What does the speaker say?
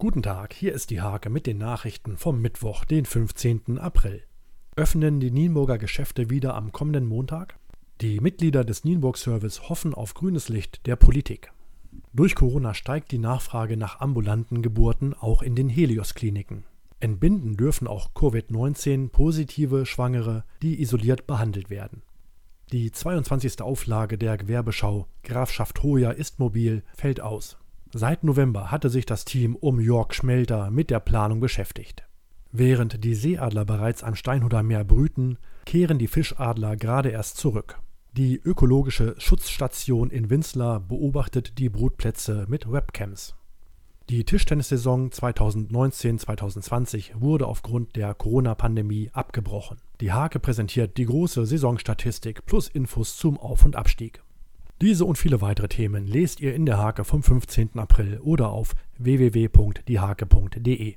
Guten Tag, hier ist die Hake mit den Nachrichten vom Mittwoch, den 15. April. Öffnen die Nienburger Geschäfte wieder am kommenden Montag? Die Mitglieder des Nienburg Service hoffen auf grünes Licht der Politik. Durch Corona steigt die Nachfrage nach ambulanten Geburten auch in den Helios-Kliniken. Entbinden dürfen auch Covid-19 positive Schwangere, die isoliert behandelt werden. Die 22. Auflage der Gewerbeschau Grafschaft Hoya ist mobil fällt aus. Seit November hatte sich das Team um Jörg Schmelter mit der Planung beschäftigt. Während die Seeadler bereits am Steinhuder Meer brüten, kehren die Fischadler gerade erst zurück. Die ökologische Schutzstation in Winzlar beobachtet die Brutplätze mit Webcams. Die Tischtennissaison 2019-2020 wurde aufgrund der Corona-Pandemie abgebrochen. Die Hake präsentiert die große Saisonstatistik plus Infos zum Auf- und Abstieg. Diese und viele weitere Themen lest ihr in der Hake vom 15. April oder auf www.diehake.de.